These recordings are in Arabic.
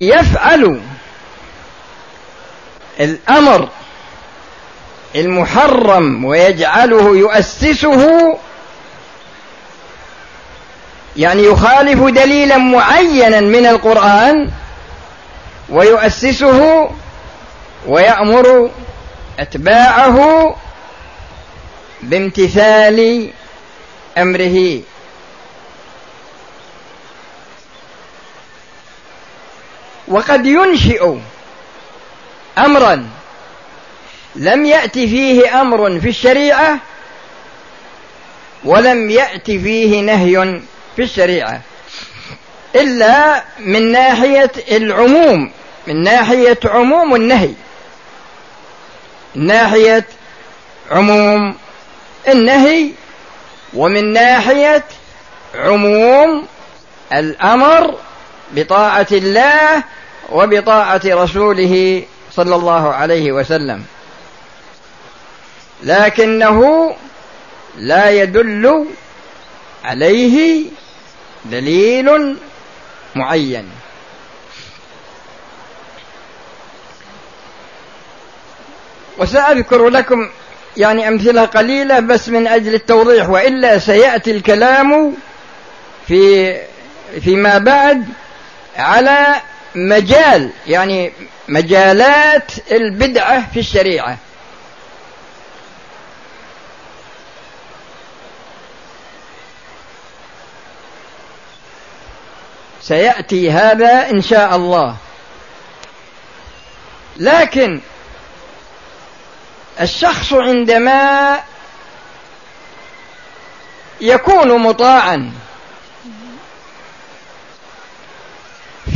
يفعل الأمر المحرم ويجعله يؤسسه يعني يخالف دليلا معينا من القرآن ويؤسسه ويأمر أتباعه بامتثال أمره. وقد ينشئ أمرا. لم يأت فيه أمر في الشريعة ولم يأت فيه نهي في الشريعة. إلا من ناحية العموم من ناحية عموم النهي. من ناحية عموم النهي ومن ناحية عموم الأمر بطاعة الله وبطاعة رسوله صلى الله عليه وسلم. لكنه لا يدل عليه دليل معين. وسأذكر لكم يعني أمثلة قليلة بس من أجل التوضيح وإلا سيأتي الكلام في فيما بعد على مجال يعني مجالات البدعة في الشريعة. سيأتي هذا إن شاء الله. لكن الشخص عندما يكون مطاعا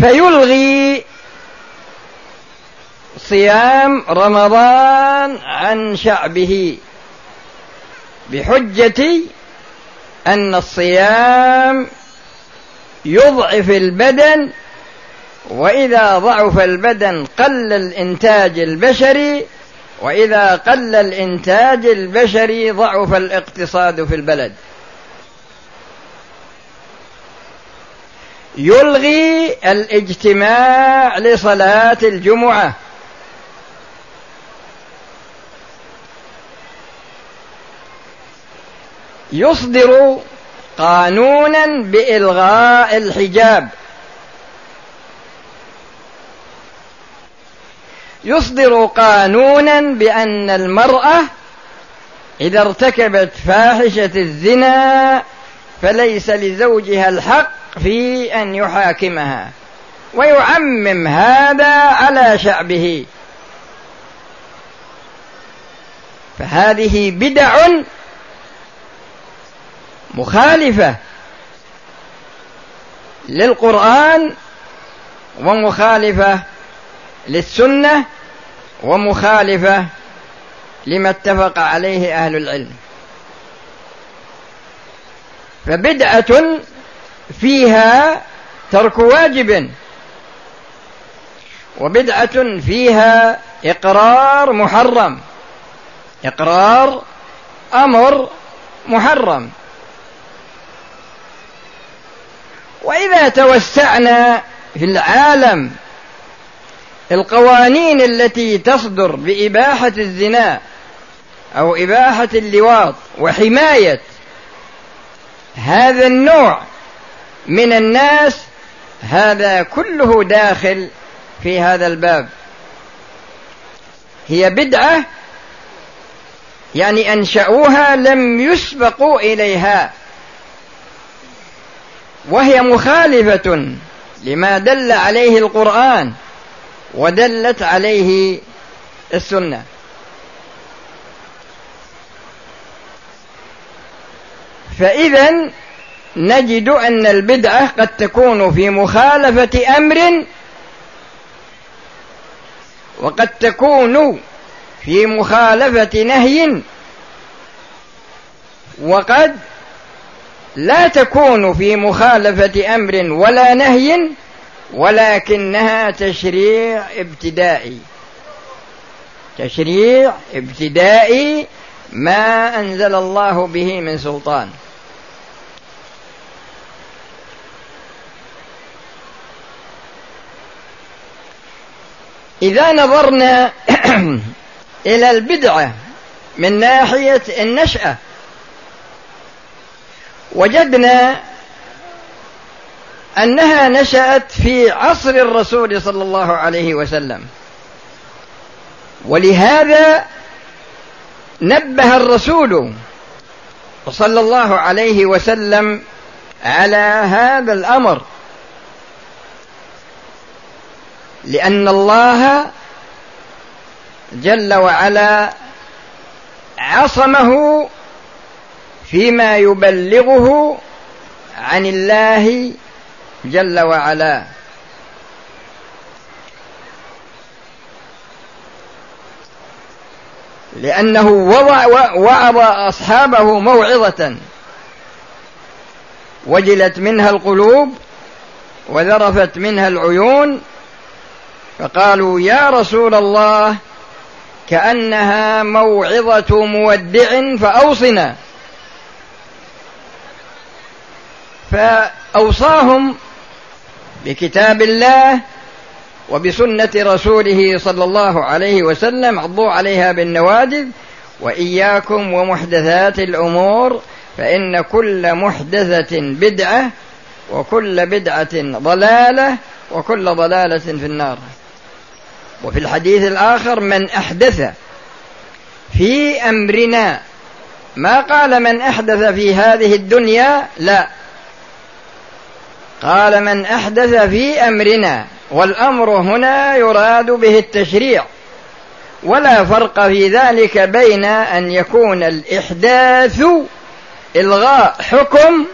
فيلغي صيام رمضان عن شعبه بحجة أن الصيام يضعف البدن وإذا ضعف البدن قل الإنتاج البشري وإذا قل الإنتاج البشري ضعف الاقتصاد في البلد. يلغي الاجتماع لصلاة الجمعة. يصدر قانونا بإلغاء الحجاب. يصدر قانونا بأن المرأة إذا ارتكبت فاحشة الزنا فليس لزوجها الحق في أن يحاكمها ويعمم هذا على شعبه. فهذه بدع مخالفة للقرآن ومخالفة للسنة ومخالفة لما اتفق عليه أهل العلم. فبدعة فيها ترك واجب. وبدعة فيها إقرار محرم. إقرار أمر محرم. وإذا توسعنا في العالم القوانين التي تصدر بإباحة الزنا أو إباحة اللواط وحماية هذا النوع من الناس هذا كله داخل في هذا الباب. هي بدعة يعني أنشأوها لم يسبقوا إليها. وهي مخالفة لما دل عليه القرآن ودلت عليه السنة. فإذا نجد أن البدعة قد تكون في مخالفة أمر وقد تكون في مخالفة نهي وقد لا تكون في مخالفة أمر ولا نهي ولكنها تشريع ابتدائي. تشريع ابتدائي ما أنزل الله به من سلطان. إذا نظرنا إلى البدعة من ناحية النشأة وجدنا أنها نشأت في عصر الرسول صلى الله عليه وسلم. ولهذا نبه الرسول صلى الله عليه وسلم على هذا الأمر. لأن الله جل وعلا عصمه فيما يبلغه عن الله جل وعلا. لأنه وعظ أصحابه موعظة. وجلت منها القلوب وذرفت منها العيون فقالوا يا رسول الله كأنها موعظة مودع فأوصنا. فأوصاهم بكتاب الله وبسنة رسوله صلى الله عليه وسلم عضوا عليها بالنوادذ وإياكم ومحدثات الأمور فإن كل محدثة بدعة وكل بدعة ضلالة وكل ضلالة في النار. وفي الحديث الآخر من أحدث في أمرنا. ما قال من أحدث في هذه الدنيا؟ لا. قال من أحدث في أمرنا. والأمر هنا يراد به التشريع. ولا فرق في ذلك بين أن يكون الإحداث إلغاء حكم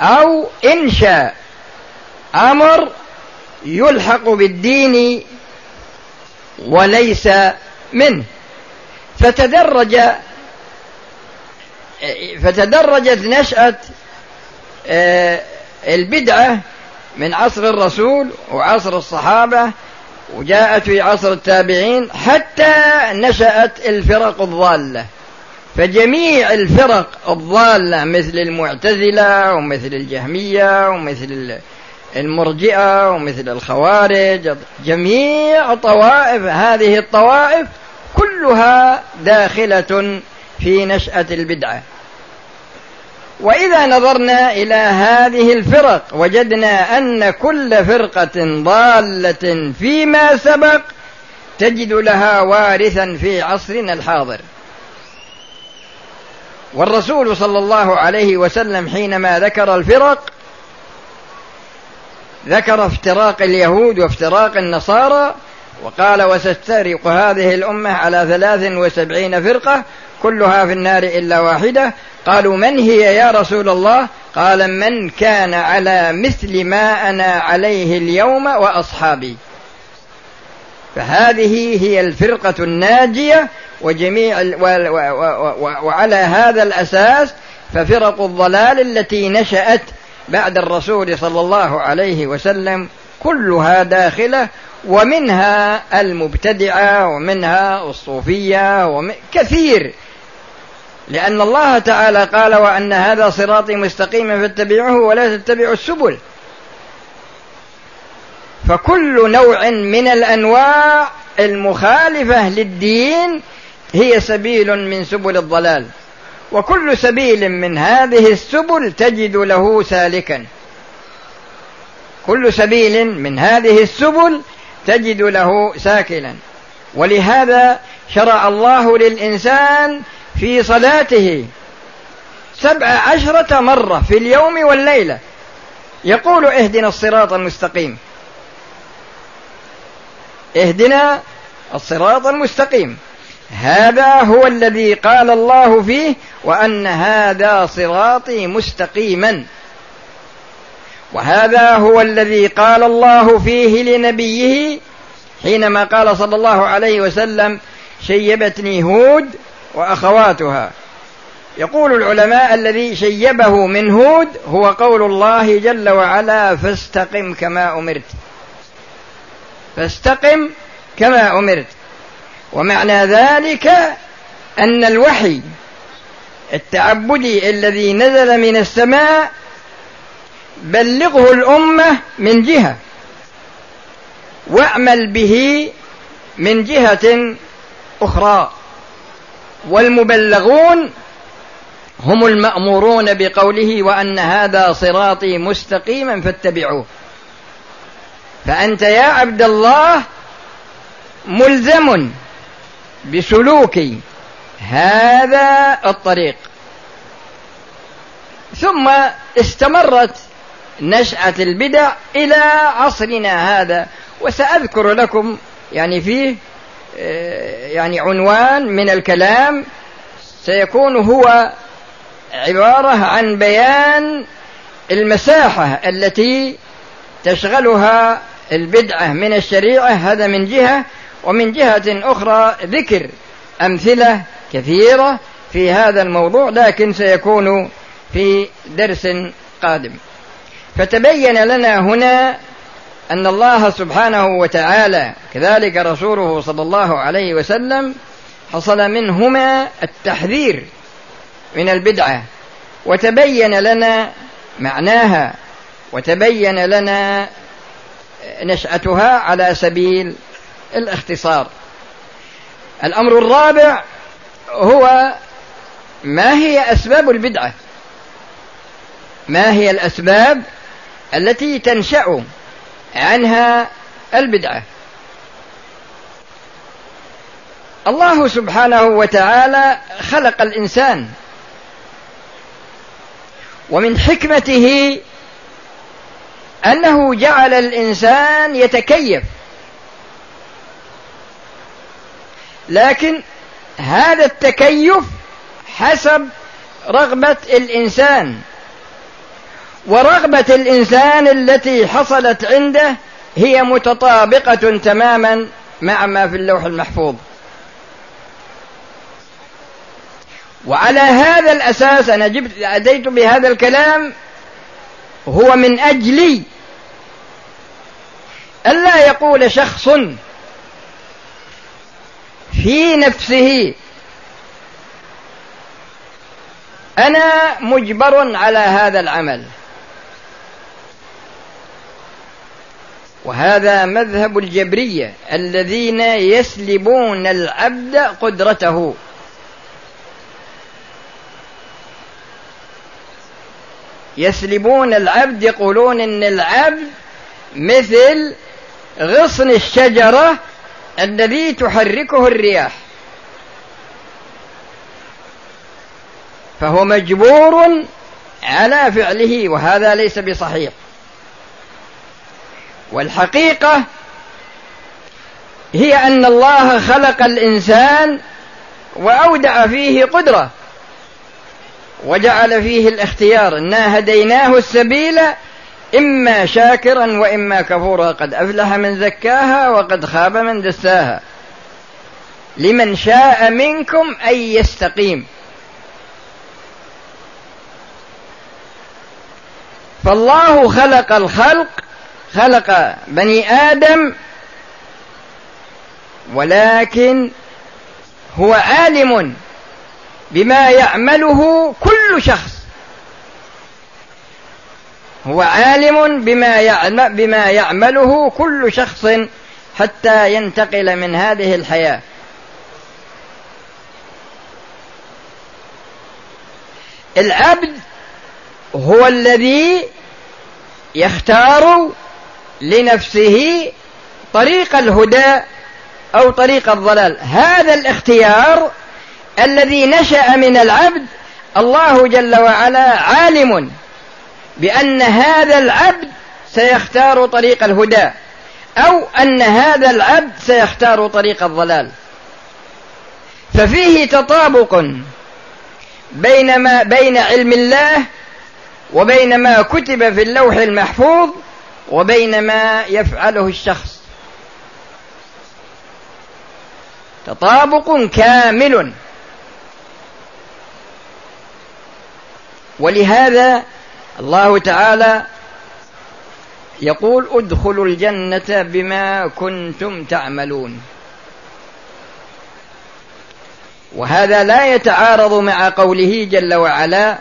أو إنشاء. أمر يلحق بالدين وليس منه. فتدرج فتدرجت نشأة آه، البدعة من عصر الرسول وعصر الصحابة وجاءت في عصر التابعين حتى نشأت الفرق الضالة. فجميع الفرق الضالة مثل المعتزلة ومثل الجهمية ومثل المرجئة ومثل الخوارج جميع طوائف هذه الطوائف كلها داخلة في نشأة البدعة. وإذا نظرنا إلى هذه الفرق وجدنا أن كل فرقة ضالة فيما سبق تجد لها وارثا في عصرنا الحاضر. والرسول صلى الله عليه وسلم حينما ذكر الفرق ذكر افتراق اليهود وافتراق النصارى وقال وستفترق هذه الأمة على ثلاث وسبعين فرقة كلها في النار إلا واحدة. قالوا من هي يا رسول الله؟ قال من كان على مثل ما أنا عليه اليوم وأصحابي. فهذه هي الفرقة الناجية وجميع وعلى هذا الأساس ففرق الضلال التي نشأت بعد الرسول صلى الله عليه وسلم كلها داخلة ومنها المبتدعة ومنها الصوفية وكثير كثير. لأن الله تعالى قال وأن هذا صراطي مستقيما فاتبعوه ولا تتبعوا السبل. فكل نوع من الأنواع المخالفة للدين هي سبيل من سبل الضلال. وكل سبيل من هذه السبل تجد له سالكا. كل سبيل من هذه السبل تجد له ساكنا. ولهذا شرع الله للإنسان في صلاته سبع عشرة مرة في اليوم والليلة. يقول اهدنا الصراط المستقيم. اهدنا الصراط المستقيم. هذا هو الذي قال الله فيه وأن هذا صراطي مستقيما. وهذا هو الذي قال الله فيه لنبيه حينما قال صلى الله عليه وسلم شيبتني هود وأخواتها. يقول العلماء الذي شيبه من هود هو قول الله جل وعلا فاستقم كما أمرت. فاستقم كما أمرت. ومعنى ذلك أن الوحي التعبدي الذي نزل من السماء بلغه الأمة من جهة وأعمل به من جهة أخرى. والمبلغون هم المأمورون بقوله وأن هذا صراطي مستقيما فاتبعوه. فأنت يا عبد الله ملزم بسلوك هذا الطريق. ثم استمرت نشأة البدع إلى عصرنا هذا وسأذكر لكم يعني فيه آه، يعني عنوان من الكلام سيكون هو عبارة عن بيان المساحة التي تشغلها البدعة من الشريعة هذا من جهة. ومن جهة أخرى ذكر أمثلة كثيرة في هذا الموضوع لكن سيكون في درس قادم. فتبين لنا هنا أن الله سبحانه وتعالى كذلك رسوله صلى الله عليه وسلم حصل منهما التحذير من البدعة. وتبين لنا معناها وتبين لنا نشأتها على سبيل الاختصار. الأمر الرابع هو ما هي أسباب البدعة؟ ما هي الأسباب التي تنشأ عنها البدعة؟ الله سبحانه وتعالى خلق الإنسان ومن حكمته أنه جعل الإنسان يتكيف. لكن هذا التكيف حسب رغبة الإنسان. ورغبة الإنسان التي حصلت عنده هي متطابقة تماما مع ما في اللوح المحفوظ. وعلى هذا الأساس أنا جبت أتيت بهذا الكلام هو من أجل ألا يقول شخص في نفسه. أنا مجبر على هذا العمل. وهذا مذهب الجبرية الذين يسلبون العبد قدرته. يسلبون العبد يقولون إن العبد مثل غصن الشجرة الذي تحركه الرياح. فهو مجبور على فعله وهذا ليس بصحيح. والحقيقة هي أن الله خلق الإنسان وأودع فيه قدرة وجعل فيه الاختيار. إنا هديناه السبيل إما شاكرا وإما كفورا قد أفلح من زكاها وقد خاب من دساها. لمن شاء منكم أن يستقيم. فالله خلق الخلق خلق بني آدم ولكن هو عالم بما يعمله كل شخص. هو عالم بما بما يعمله كل شخص حتى ينتقل من هذه الحياة. العبد هو الذي يختار لنفسه طريق الهدى أو طريق الضلال. هذا الاختيار الذي نشأ من العبد الله جل وعلا عالم. بأن هذا العبد سيختار طريق الهدى أو أن هذا العبد سيختار طريق الضلال. ففيه تطابق بين ما بين علم الله وبين ما كتب في اللوح المحفوظ وبين ما يفعله الشخص. تطابق كامل. ولهذا الله تعالى يقول ادخلوا الجنة بما كنتم تعملون. وهذا لا يتعارض مع قوله جل وعلا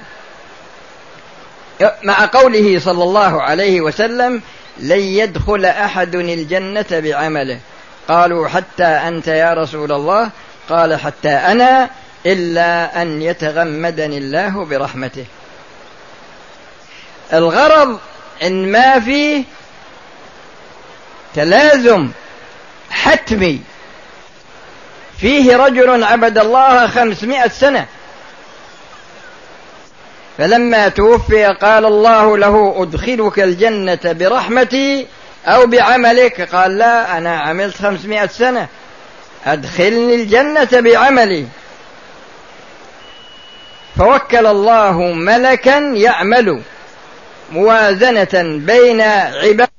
مع قوله صلى الله عليه وسلم لن يدخل أحد الجنة بعمله. قالوا حتى أنت يا رسول الله قال حتى أنا إلا أن يتغمدني الله برحمته. الغرض إن ما فيه تلازم حتمي. فيه رجل عبد الله خمسمائة سنة. فلما توفي قال الله له أدخلك الجنة برحمتي أو بعملك. قال لا أنا عملت خمسمائة سنة. أدخلني الجنة بعملي. فوكل الله ملكا يعمل. موازنة بين عباد